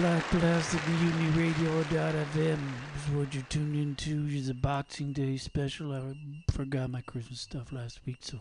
black plastic mutinyradio.fm is what you're tuned into. It's a Boxing Day special. I forgot my Christmas stuff last week, so.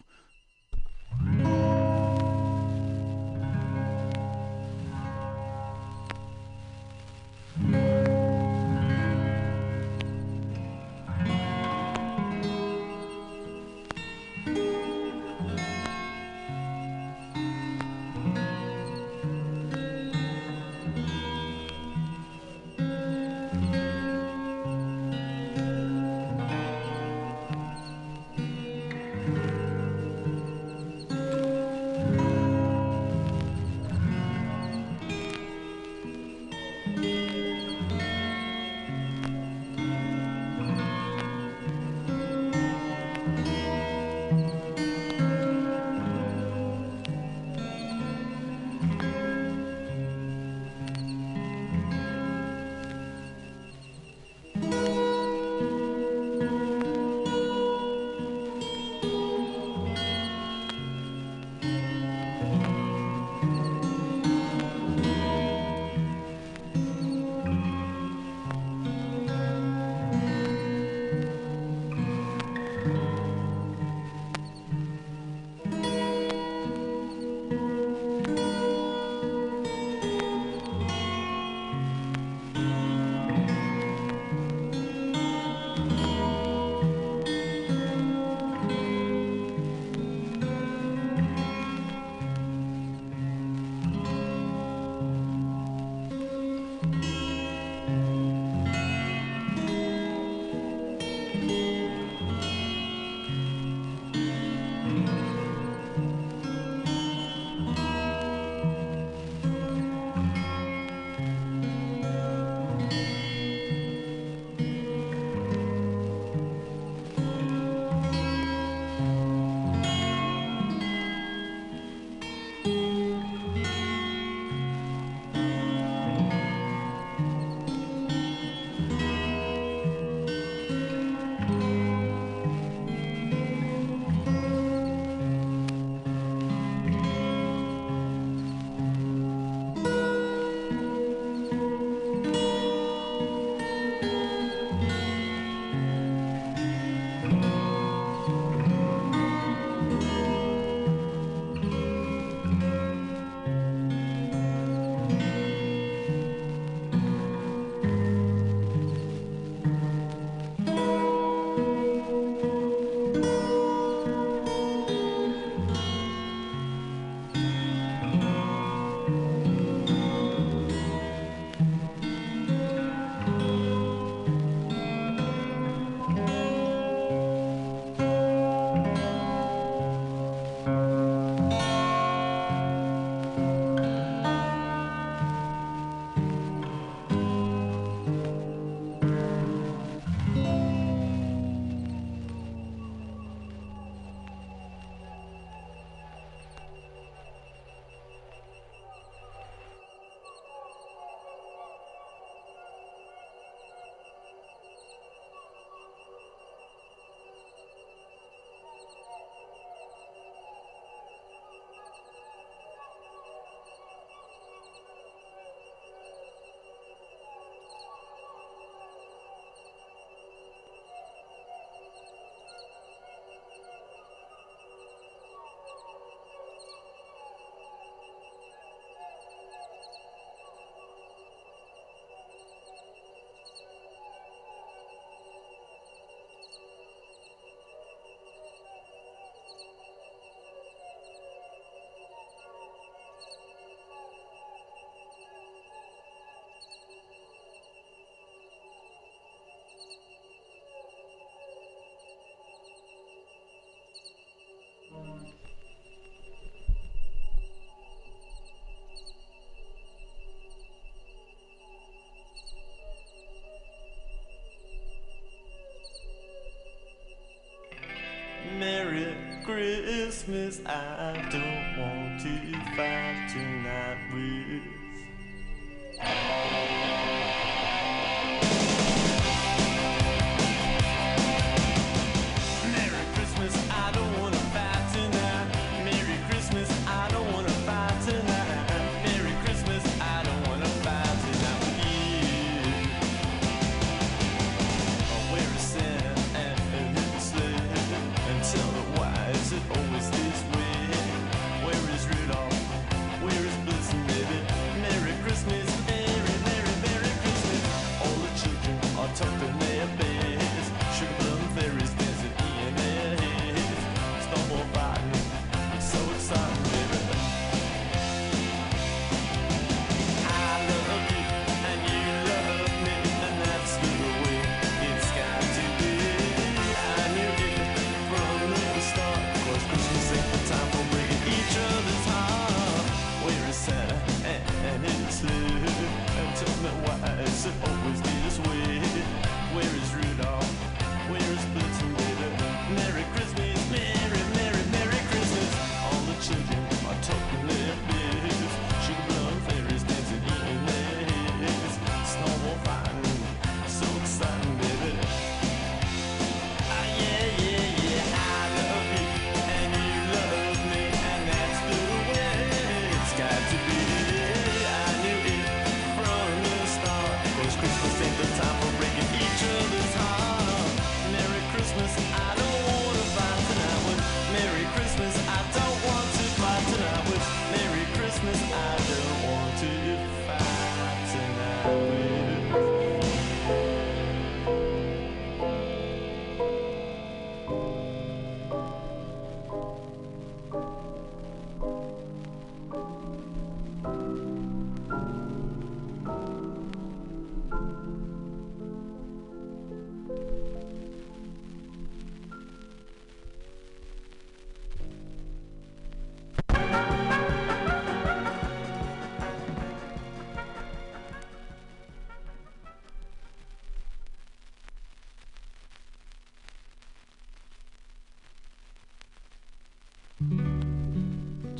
Christmas, I don't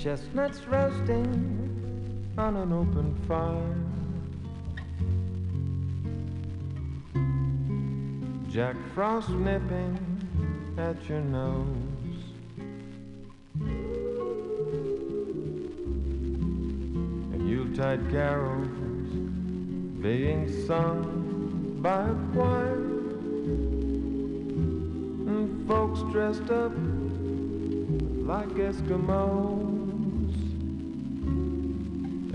Chestnuts roasting on an open fire. Jack Frost nipping at your nose. And Yuletide carols being sung by a choir. And folks dressed up like Eskimos.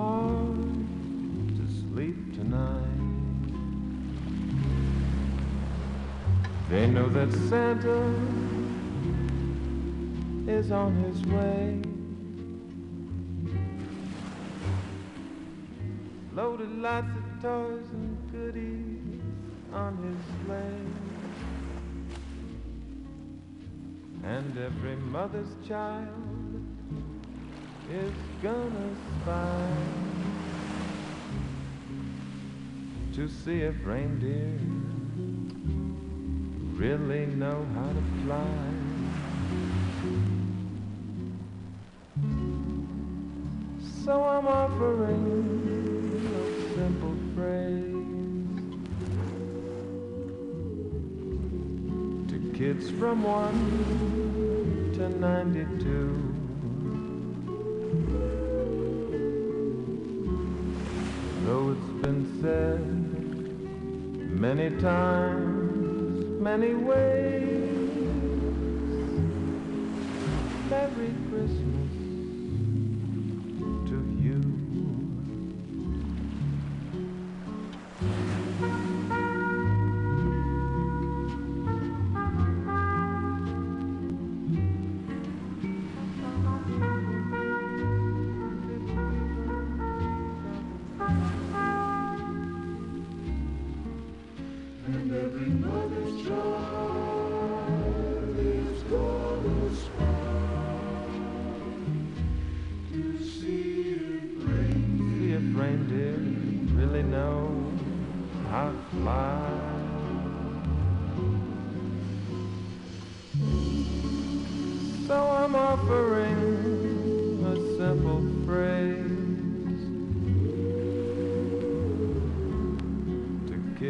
hard to sleep tonight. They know that Santa is on his way. Loaded lots of toys and goodies on his sleigh. And every mother's child is gonna spy to see if reindeer really know how to fly. So I'm offering a simple phrase to kids from 1 to 92. Many times, many ways,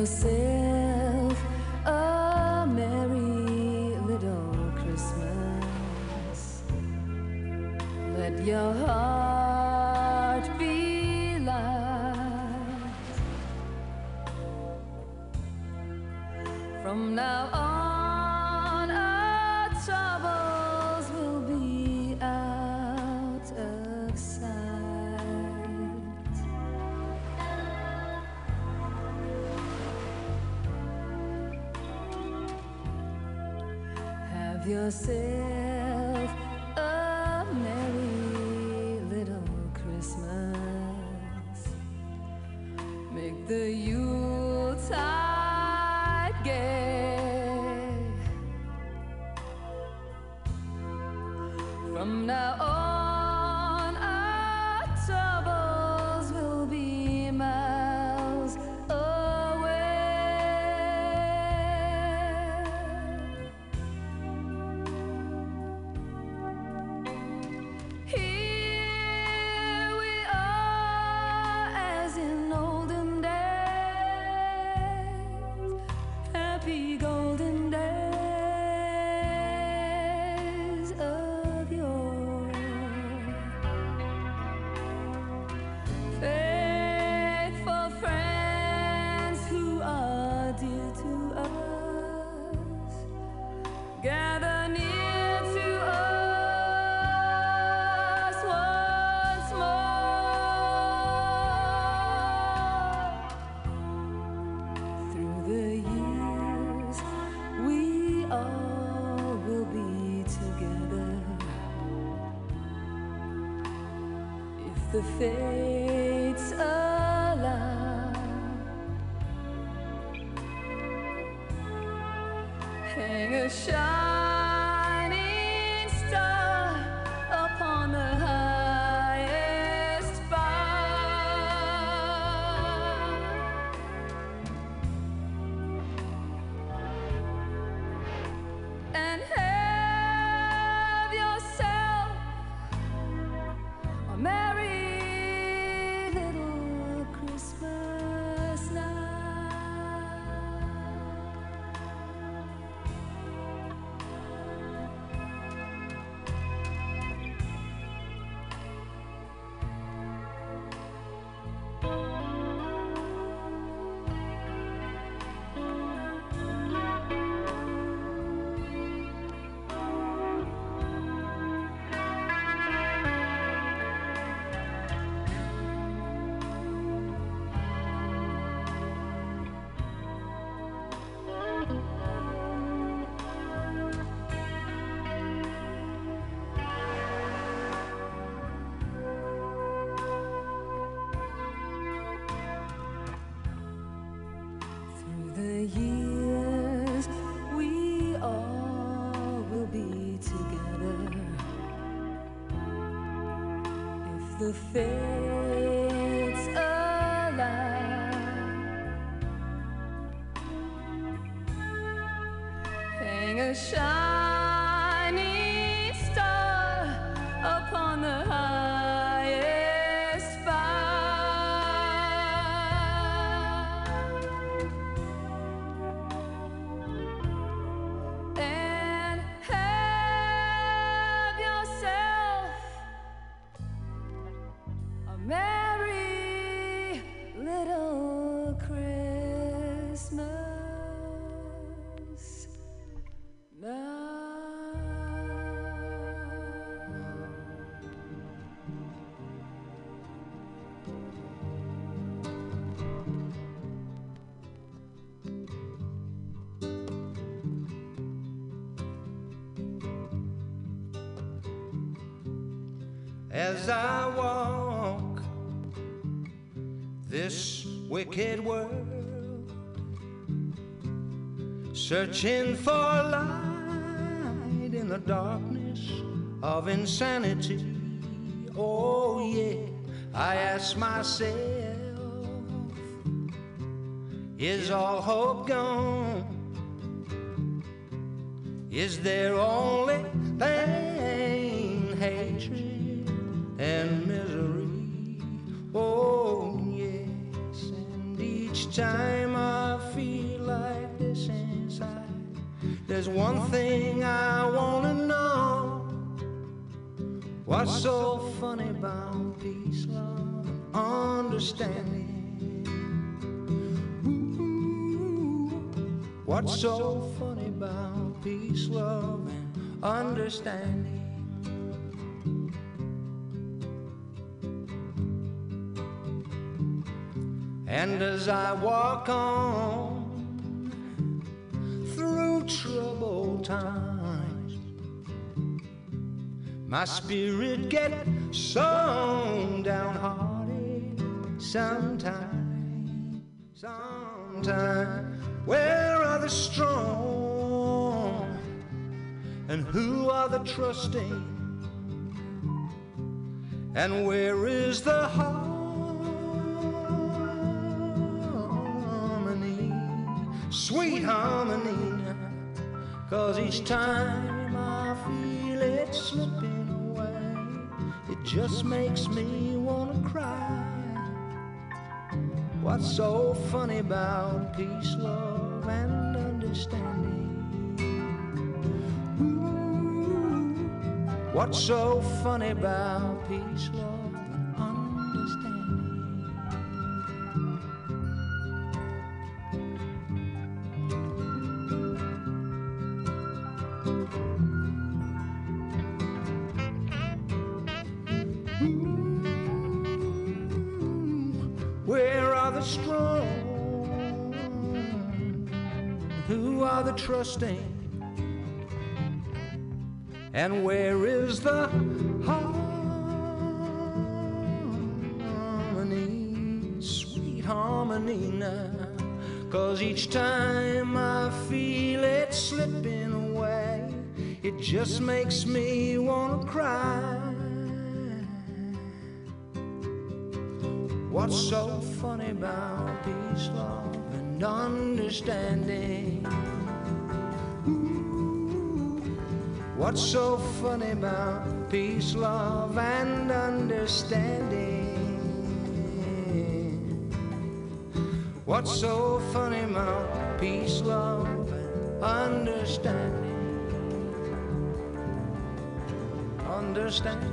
Yourself Have If fates allow, hang a shining as I walk this wicked world, searching for light in the darkness of insanity. Oh, yeah, I ask myself, is all hope gone? Is there only pain, hatred, What's so funny about peace, love, and understanding? And as I walk on through troubled times, my spirit gets so downhearted sometimes. Sometimes, where the strong and who are the trusting? And where is the harmony, sweet harmony? Cause each time I feel it slipping away, it just makes me wanna cry. What's so funny about peace, love, and understanding? Ooh, what's so funny about peace, love, and understanding? Where are the strong? Who are the trusting? And where is the harmony? me, Nina. Cause each time I feel it slipping away, it just makes me wanna cry. What's so funny about peace, love, and understanding? What's so funny about peace, love, and understanding? What's so funny about peace, love, and understanding? Understand.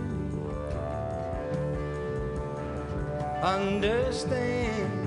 Understanding.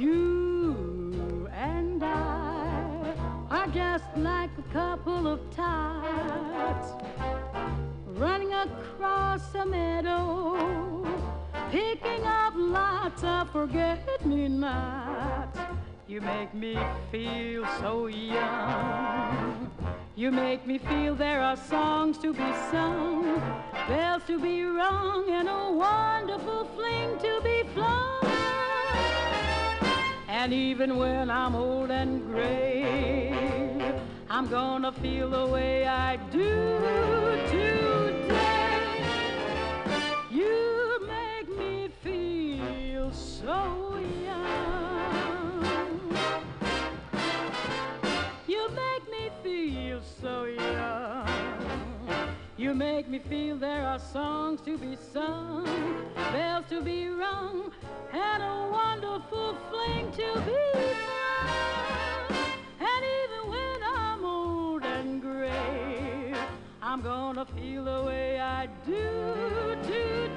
You and I are just like a couple of tots running across a meadow, picking up lots of forget-me-nots. You make me feel so young. You make me feel there are songs to be sung, bells to be rung, and a wonderful fling to be flung. And even when I'm old and gray, I'm gonna feel the way I do today. You make me feel so young. You make me feel so young. You make me feel there are songs to be sung, bells to be rung, and a wonderful fling to be flung. And even when I'm old and gray, I'm gonna feel the way I do today.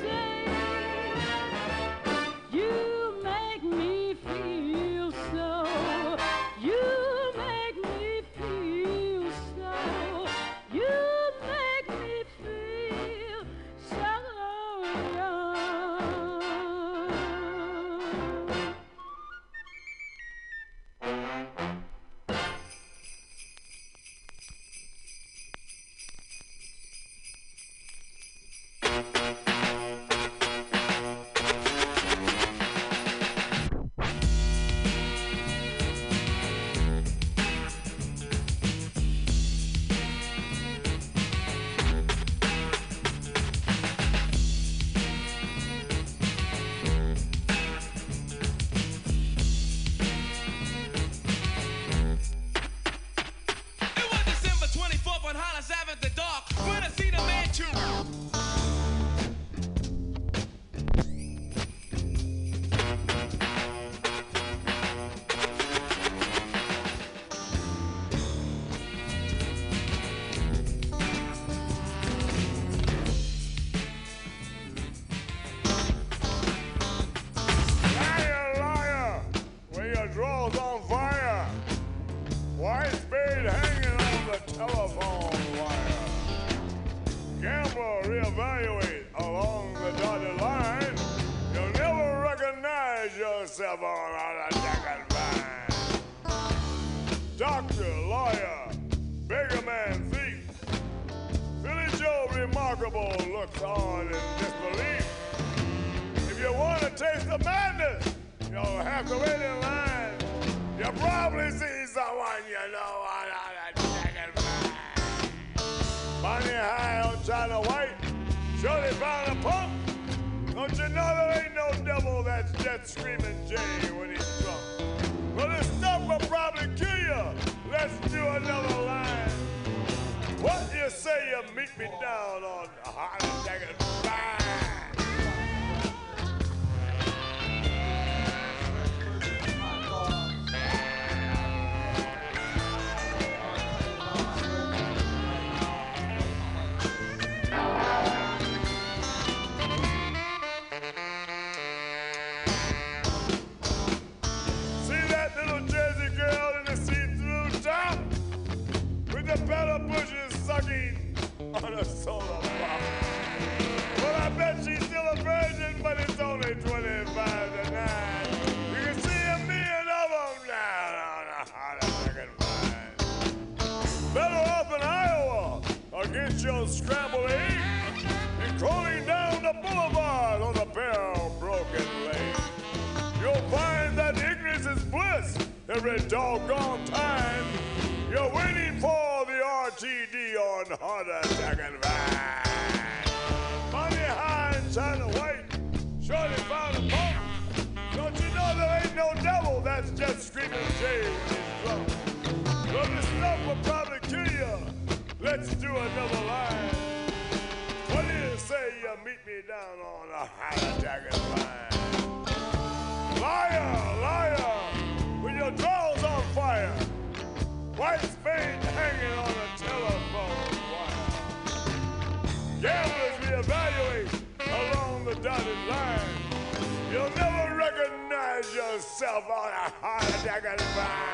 Yourself on a heart attack and fine.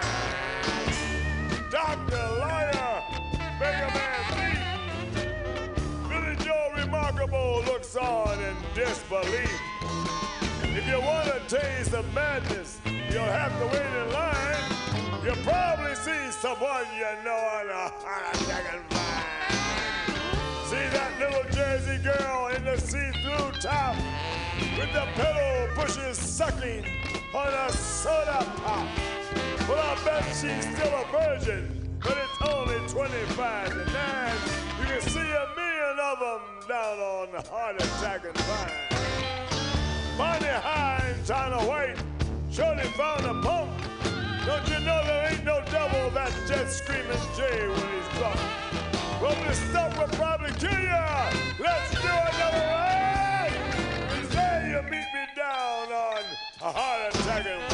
Doctor, liar, beggar man thief. Philly Joe Remarkable looks on in disbelief. If you want to taste the madness, you'll have to wait in line. You'll probably see someone you know on a heart attack and vine. See that little Jersey girl in the see-through top with the pedal bushes sucking on a soda pop. Well, I bet she's still a virgin, but it's only 25 to 9. You can see a million of them down on heart attack and vine. Bonnie High and China White surely found a pump. Don't you know there ain't no devil that's just screaming Jay when he's drunk? Well, this stuff will probably kill ya. Let's do another ride. You meet me down on a heart attack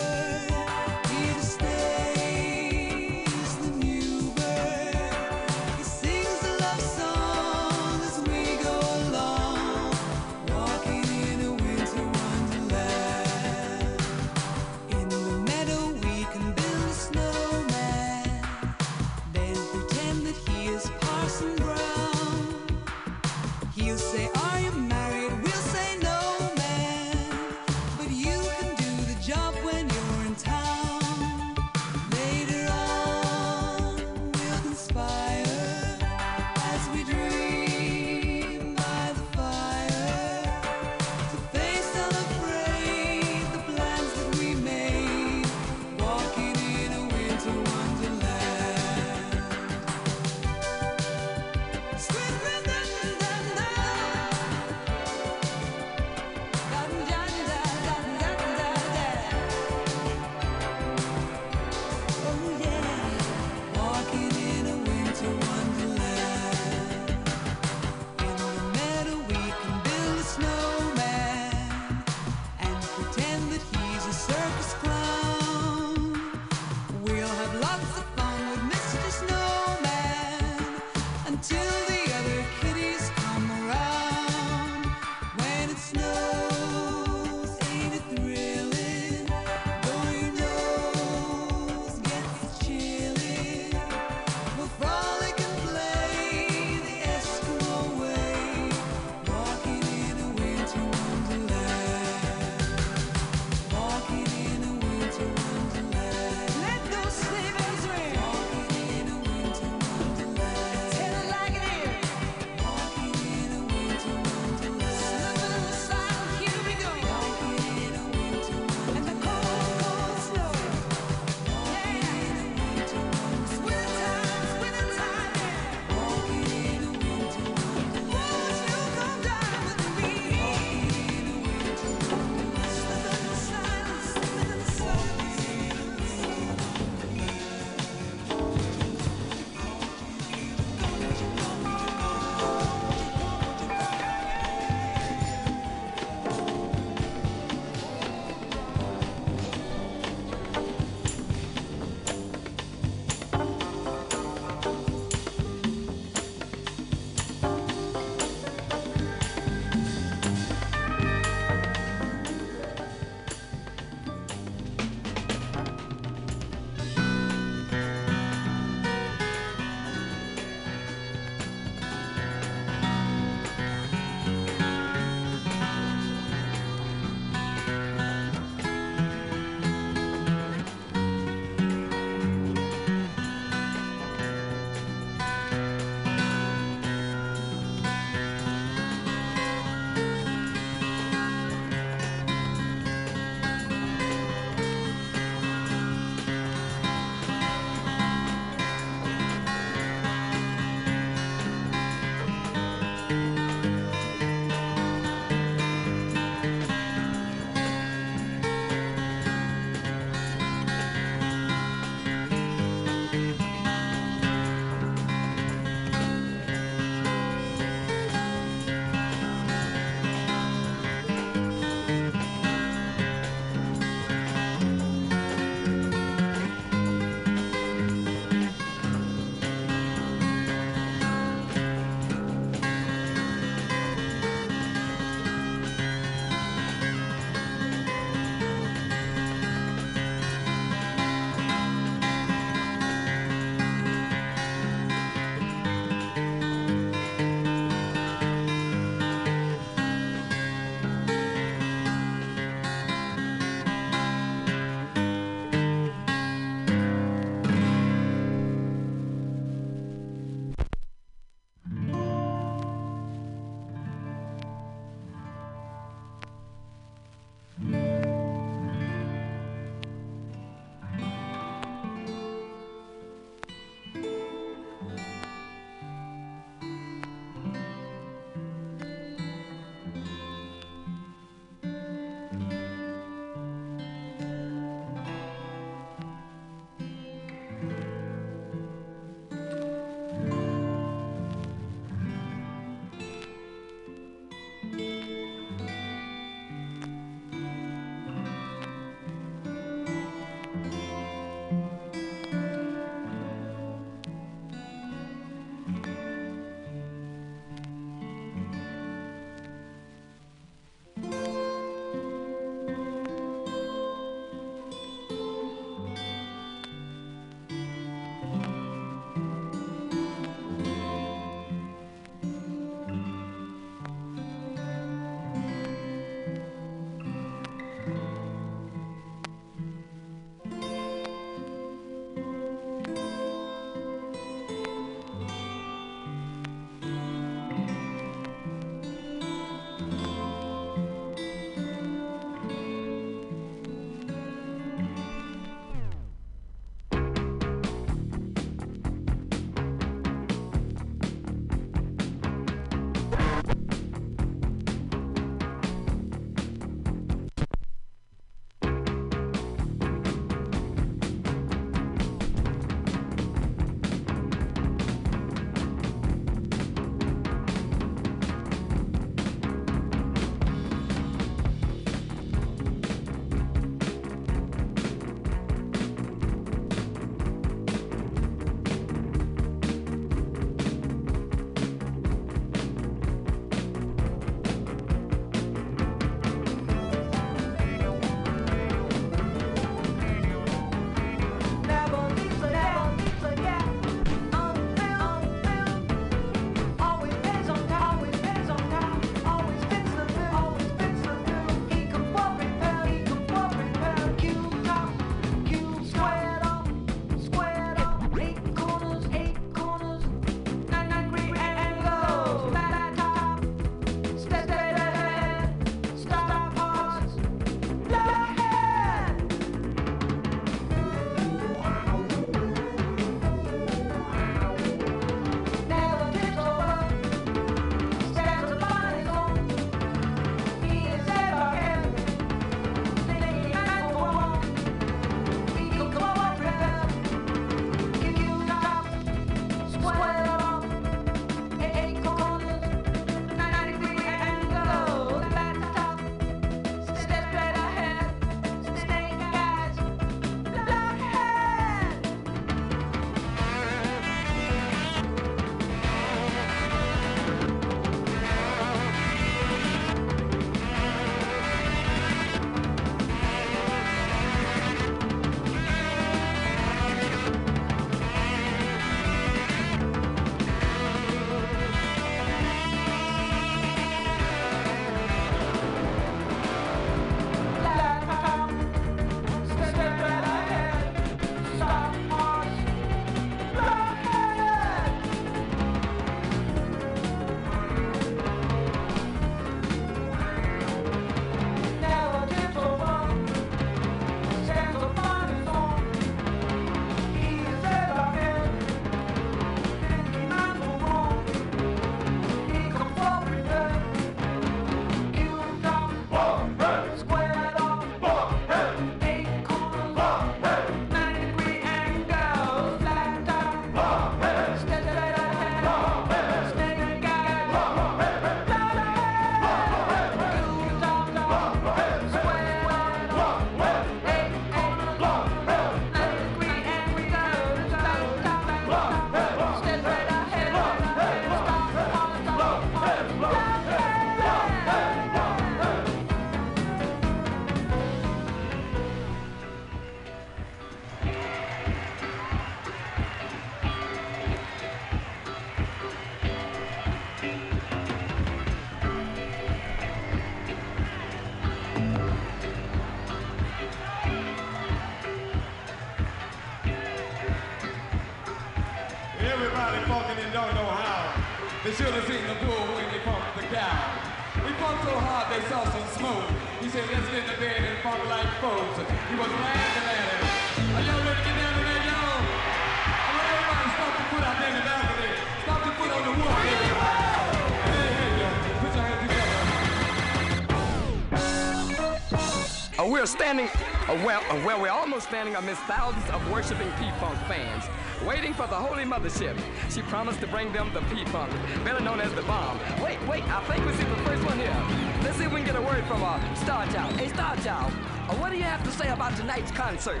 We're standing, uh, well, uh, well, we're almost standing amidst thousands of worshiping P-Funk fans, waiting for the Holy Mothership. She promised to bring them the P-Funk, better known as the bomb. Wait, wait, I think we see the first one here. Let's see if we can get a word from uh, Star Child. Hey, Star Child, uh, what do you have to say about tonight's concert?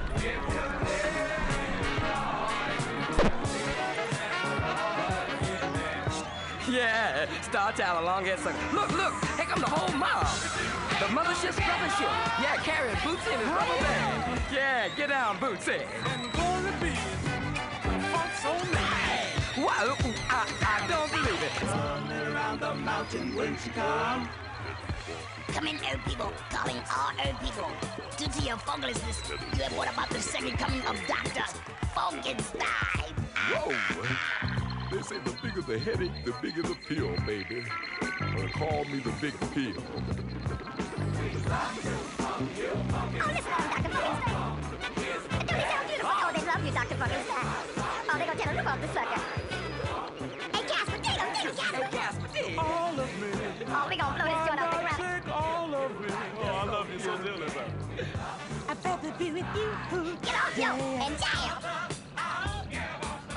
Yeah, Star Child along here. Look, look, here come the whole mob. The mothership's brothership. Yeah, carrying Bootsy in his rubber band. Yeah, get down, Bootsy. And glory be funk so nice. Wow, I, I don't believe it. Running around the mountain when she come. Come in, old people, calling all old people. Due to your funklessness, you have what about the second coming of Dr. Funkenstein? Whoa! They say the bigger the headache, the bigger the pill, baby. Uh, call me the big pill.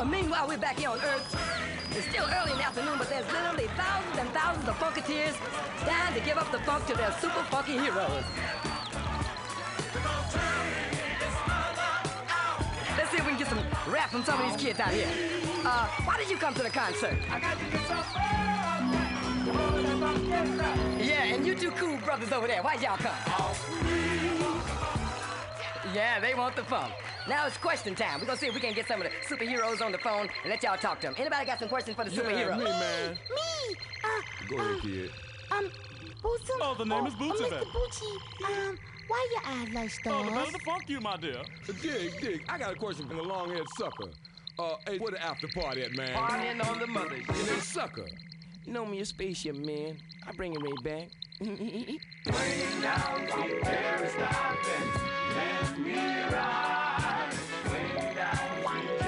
Meanwhile, we're back here on Earth. It's still early in the afternoon, but there's literally thousands and thousands of funketeers dying to give up the funk to their super funky heroes. Let's see if we can get some rap from some of these kids out here. Uh, why did you come to the concert? Yeah, and you two cool brothers over there, why'd y'all come? Yeah, they want the funk. Now it's question time. We're gonna see if we can get some of the superheroes on the phone and let y'all talk to them. Anybody got some questions for the Yeah, superheroes? me, man. Me, uh, Go ahead, kid. um, Bootsy. Oh, the name is Oh, Mr. then. Bootsy, um, why your eyes like Oh, the better stars? the funk you, my dear. Dig, dig. I got a question from the long-haired sucker. Uh, hey, where the after party at, man? Partying on the mothers. And then sucker. You know me, a spaceship man. I bring it right back. Bring down like there is nothing. Let me ride. Bring What's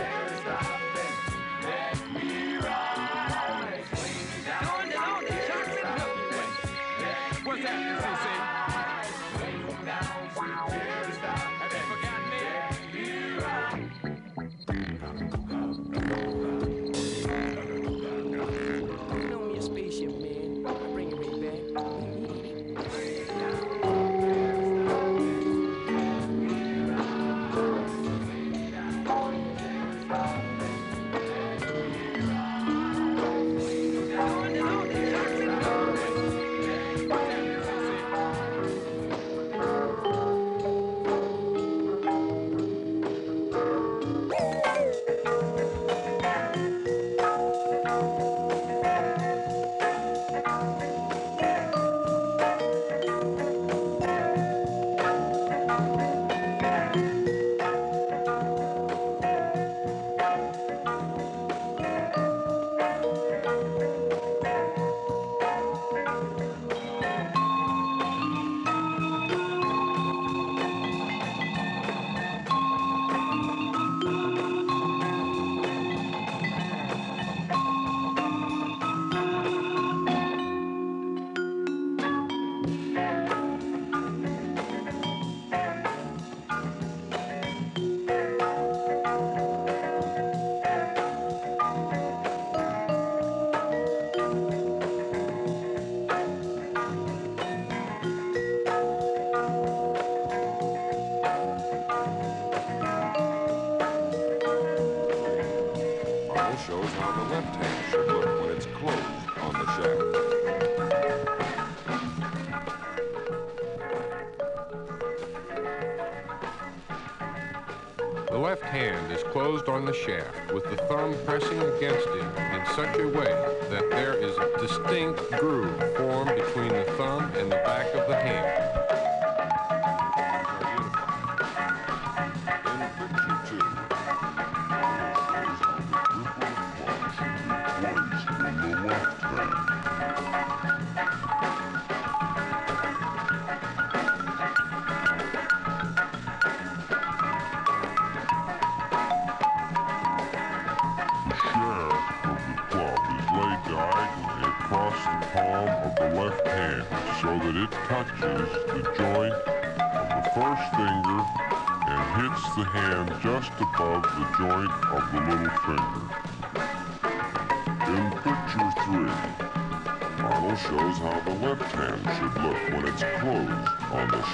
shaft with the thumb pressing against it in such a way that there is a distinct groove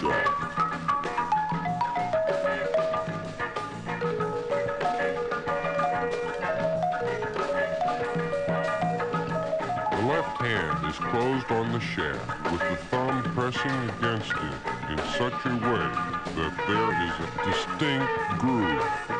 The left hand is closed on the shaft with the thumb pressing against it in such a way that there is a distinct groove.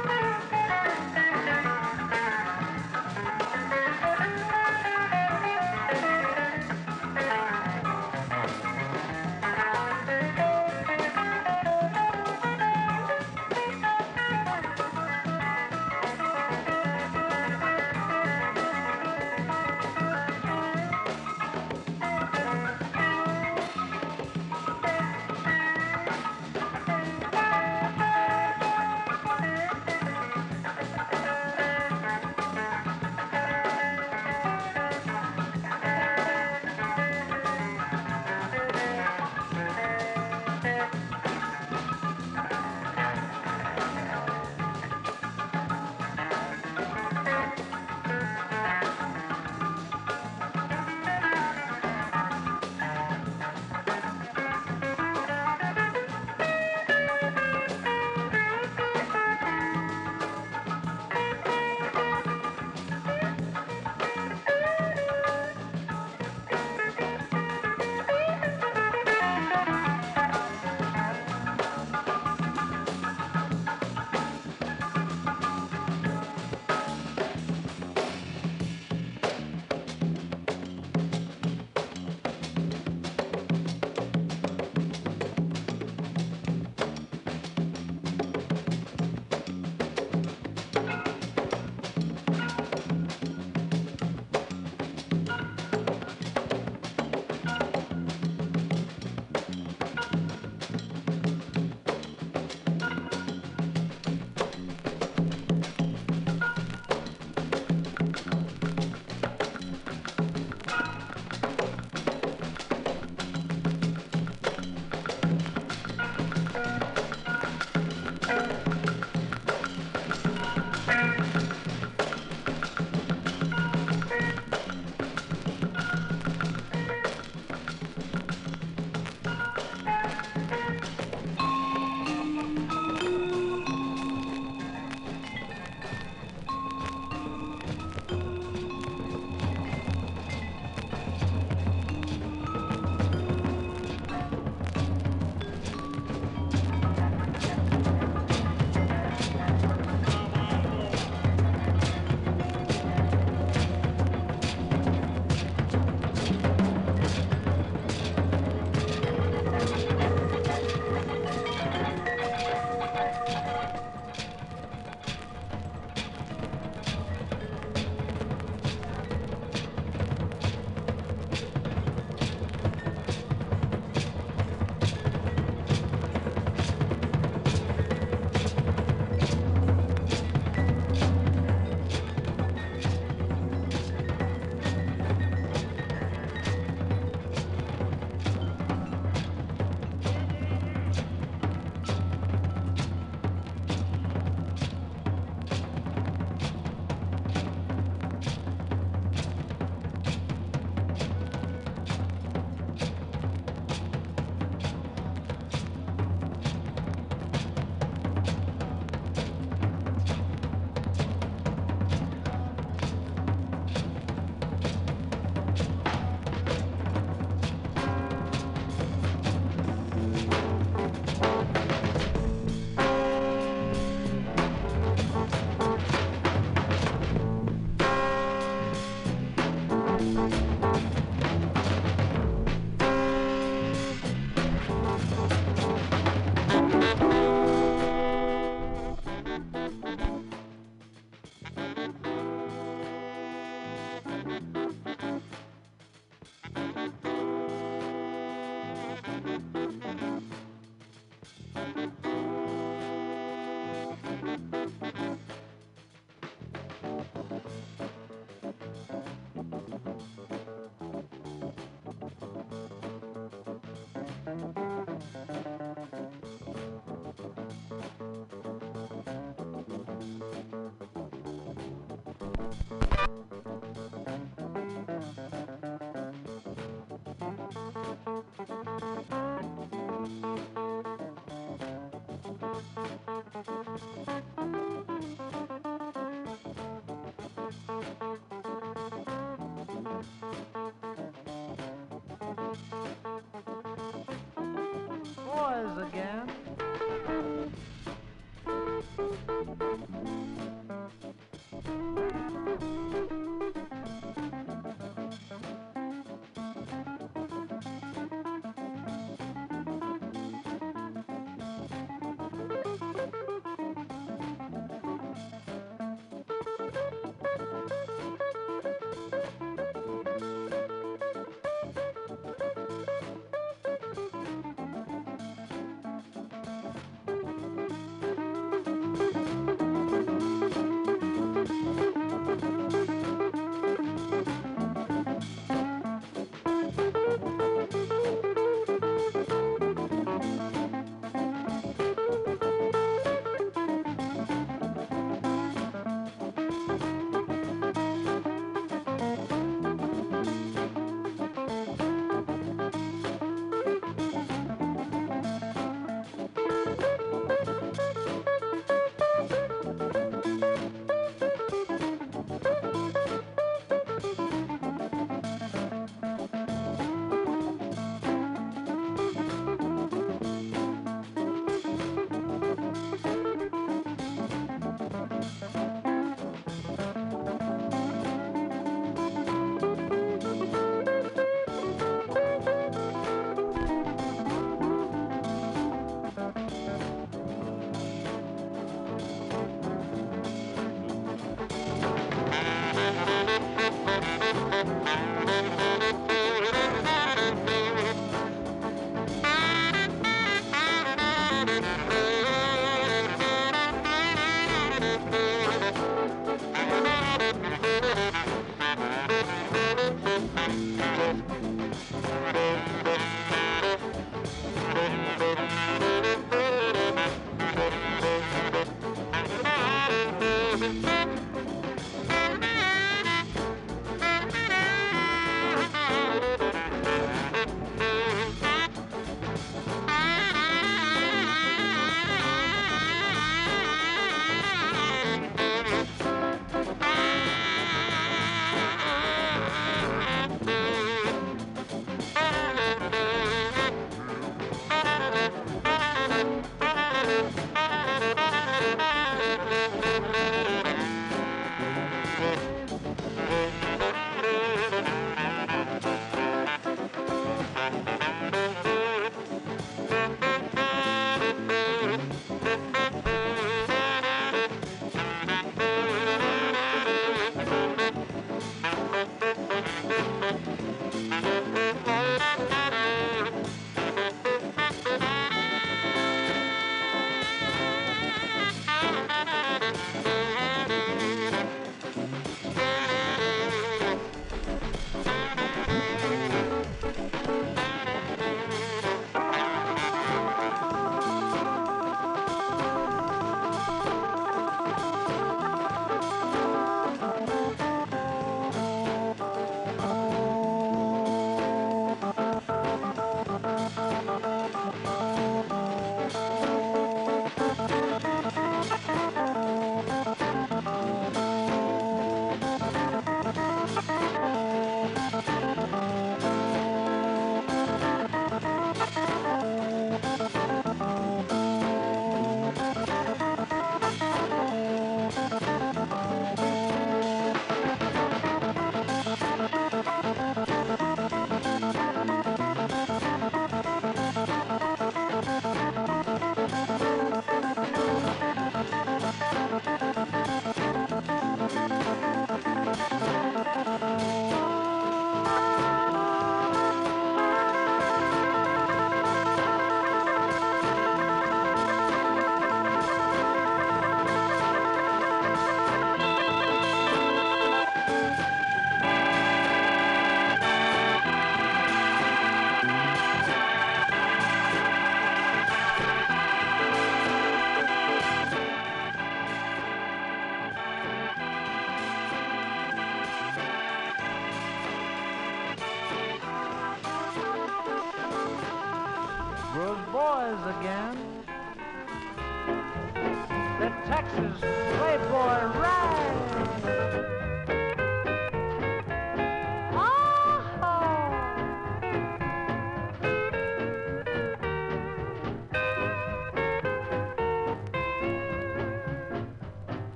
Again.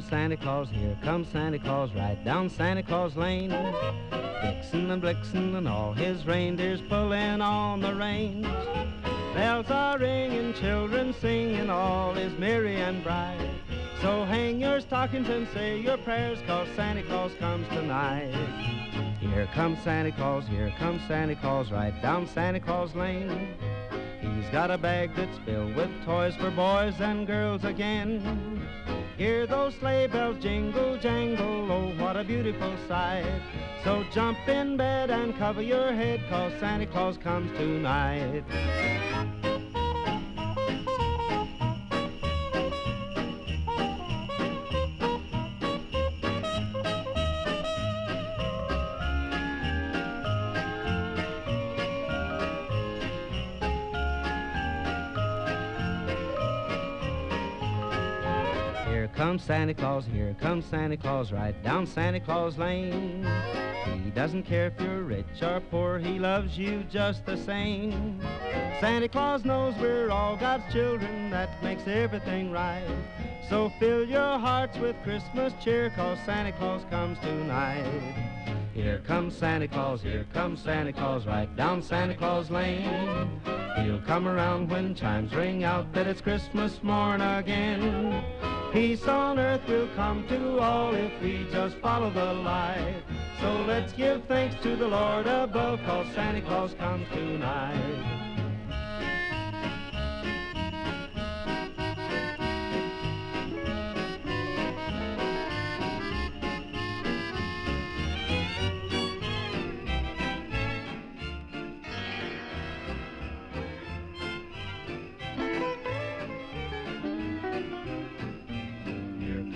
Comes Santa Claus, here comes Santa Claus, right down Santa Claus Lane. Vixen and Blitzen and all his reindeers pulling on the reins. Bells are ringing, children singing, all is merry and bright. So hang your stockings and say your prayers, cause Santa Claus comes tonight. Here comes Santa Claus, here comes Santa Claus, right down Santa Claus Lane. He's got a bag that's filled with toys for boys and girls again. Hear those sleigh bells jingle, jangle, oh, what a beautiful sight. So jump in bed and cover your head, cause Santa Claus comes tonight. Santa Claus, here comes Santa Claus, right down Santa Claus Lane. He doesn't care if you're rich or poor, he loves you just the same. Santa Claus knows we're all God's children, that makes everything right. So fill your hearts with Christmas cheer, cause Santa Claus comes tonight. Here comes Santa Claus, here comes Santa Claus, right down Santa Claus Lane. He'll come around when chimes ring out that it's Christmas morn again. Peace on earth will come to all if we just follow the light. So let's give thanks to the Lord above, cause Santa Claus comes tonight.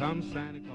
Comes Santa Claus,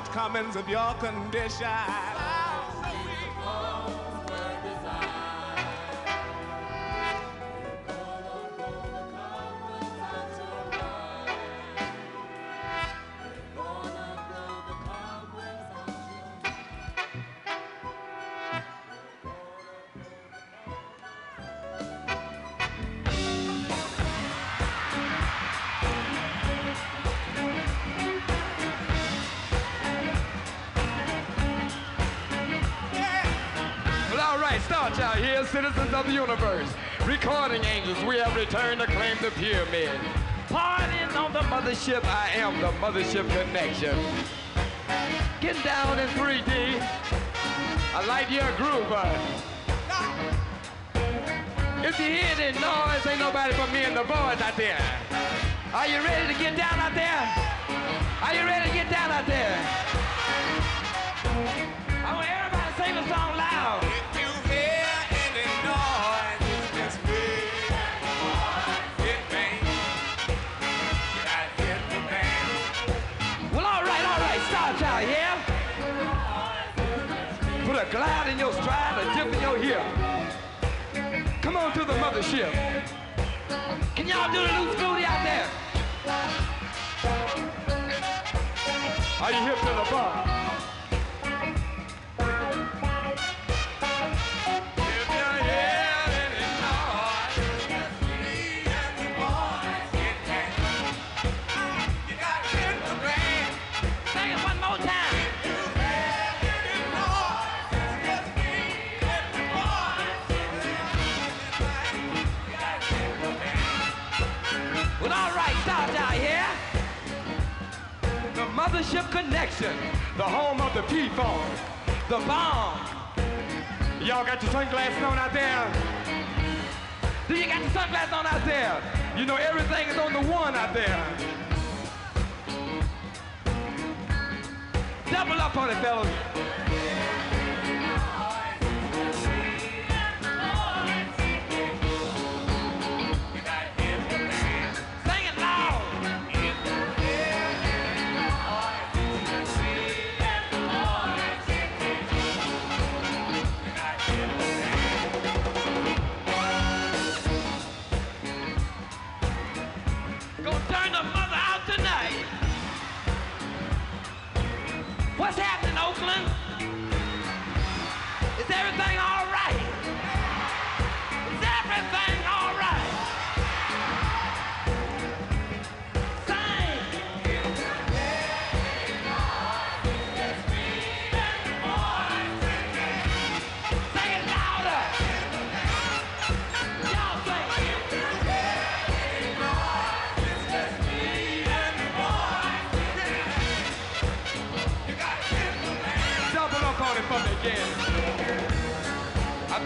shortcomings of your condition. Of the universe. Recording angels, we have returned to claim the pyramid. Partying on the mothership, I am the mothership connection. Get down in 3D, a light year groover. Uh. If you hear the noise, ain't nobody but me and the boys out there. Are you ready to get down out there? Are you ready to get down out there? I want everybody to sing the song loud. In your stride, a dip in your hip. Come on to the mothership. Can y'all do the loose booty out there? Are you hip to the bar? The Mothership Connection, the home of the P-Funk, the bomb. Y'all got your sunglasses on out there? Do you got your sunglasses on out there? You know everything is on the one out there. Double up on it, fellas.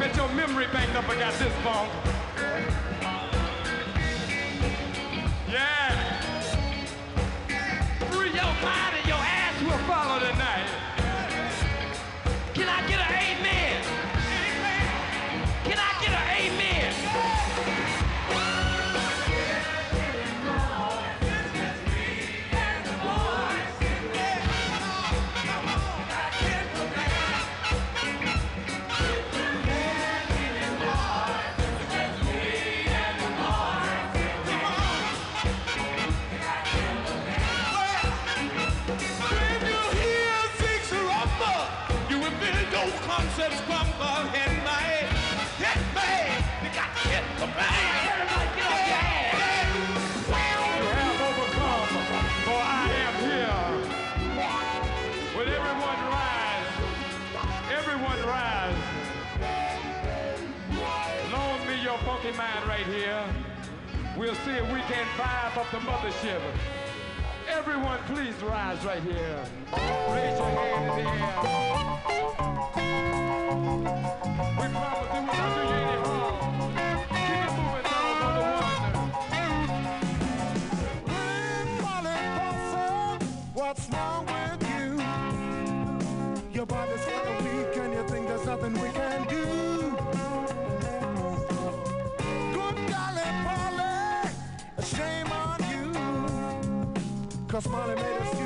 bet your memory bank up got this funk. Yeah. Free your. lucky man right here. We'll see if we can vibe up the mothership. Everyone, please rise right here. Raise your hand in the air. We promise it will do you any harm. Cause Molly made us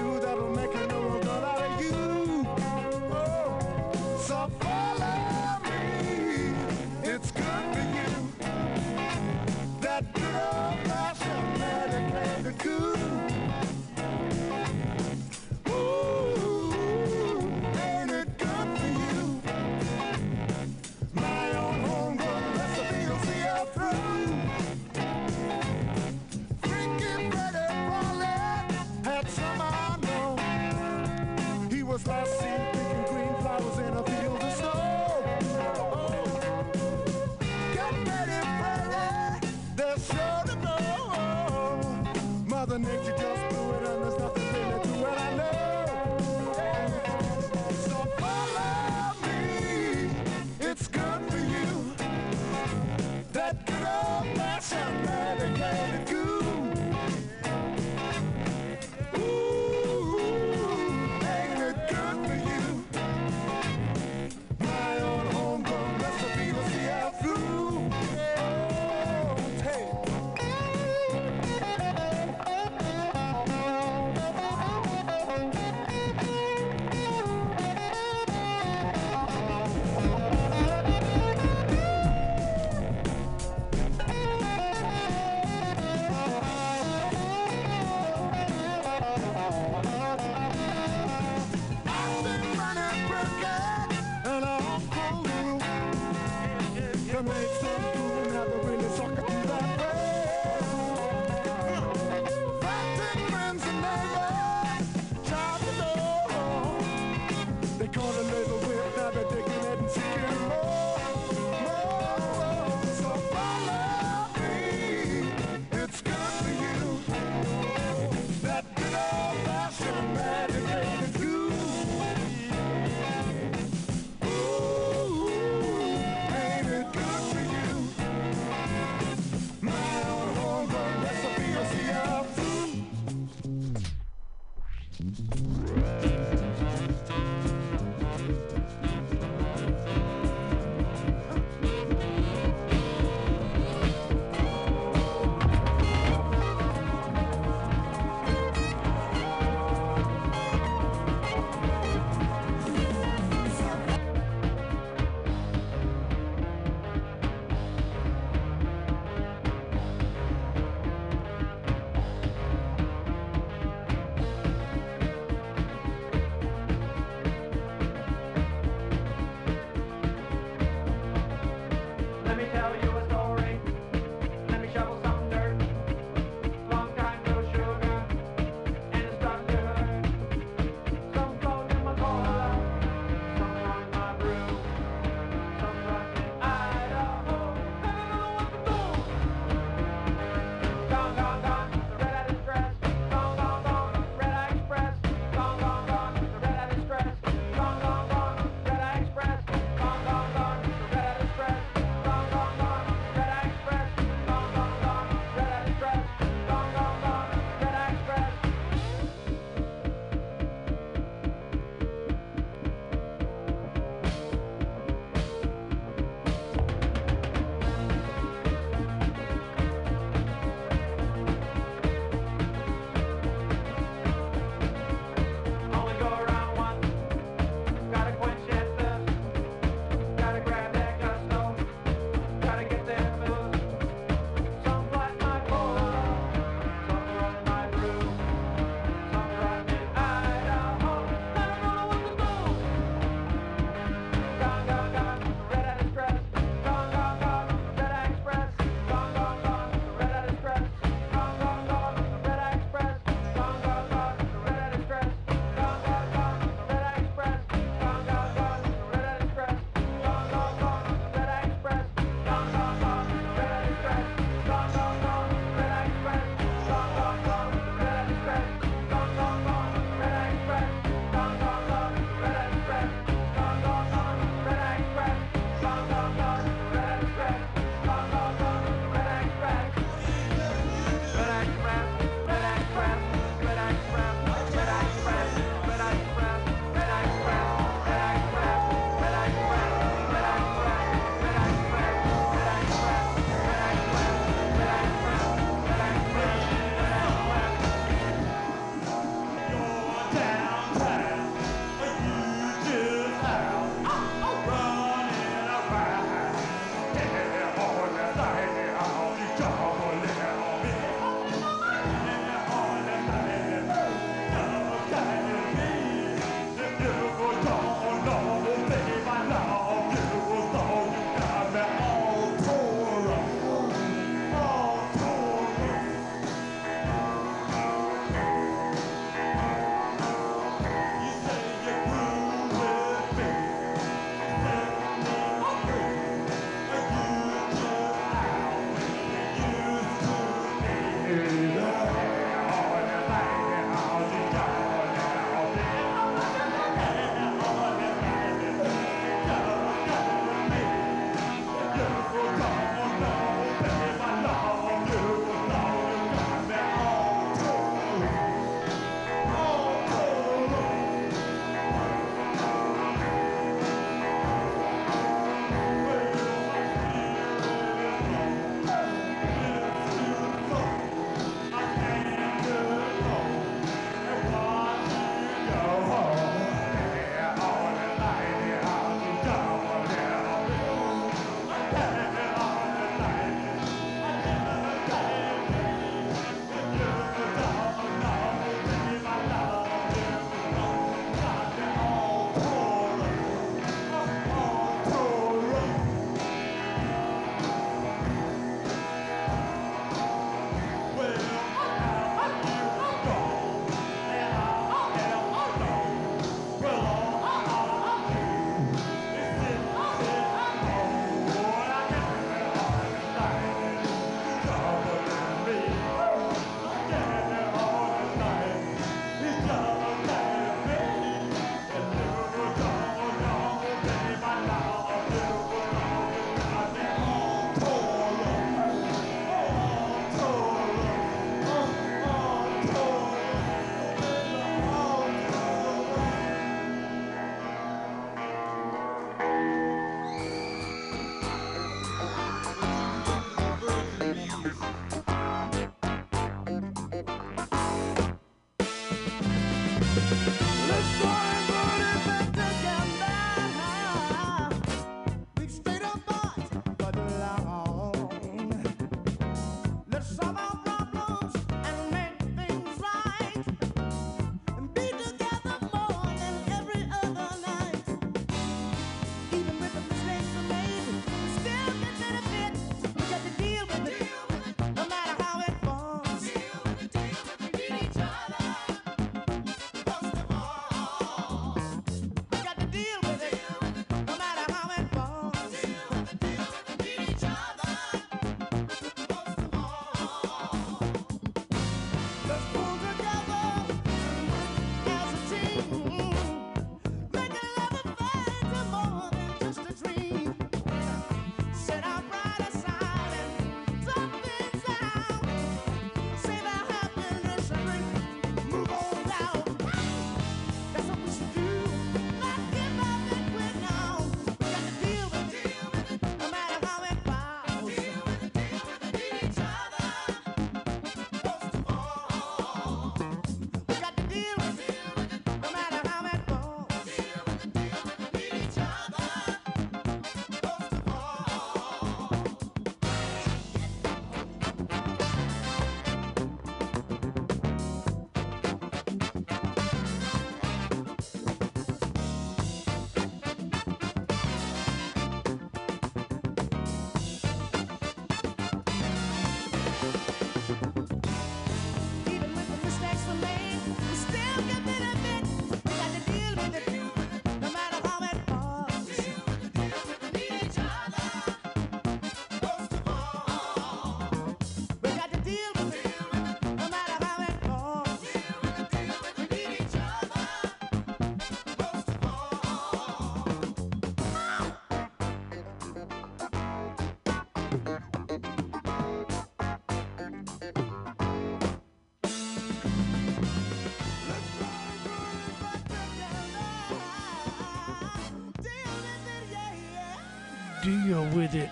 with it,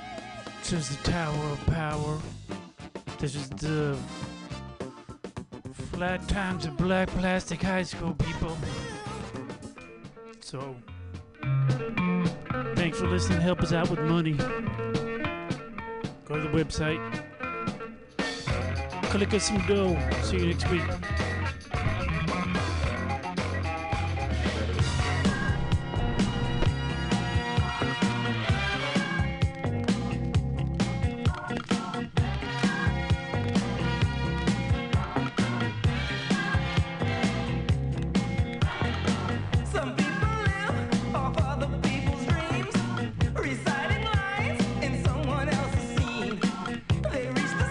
says the Tower of Power. This is the Flat Times of Black Plastic High School, people. So, thanks for listening. Help us out with money. Go to the website. Click us some dough. See you next week.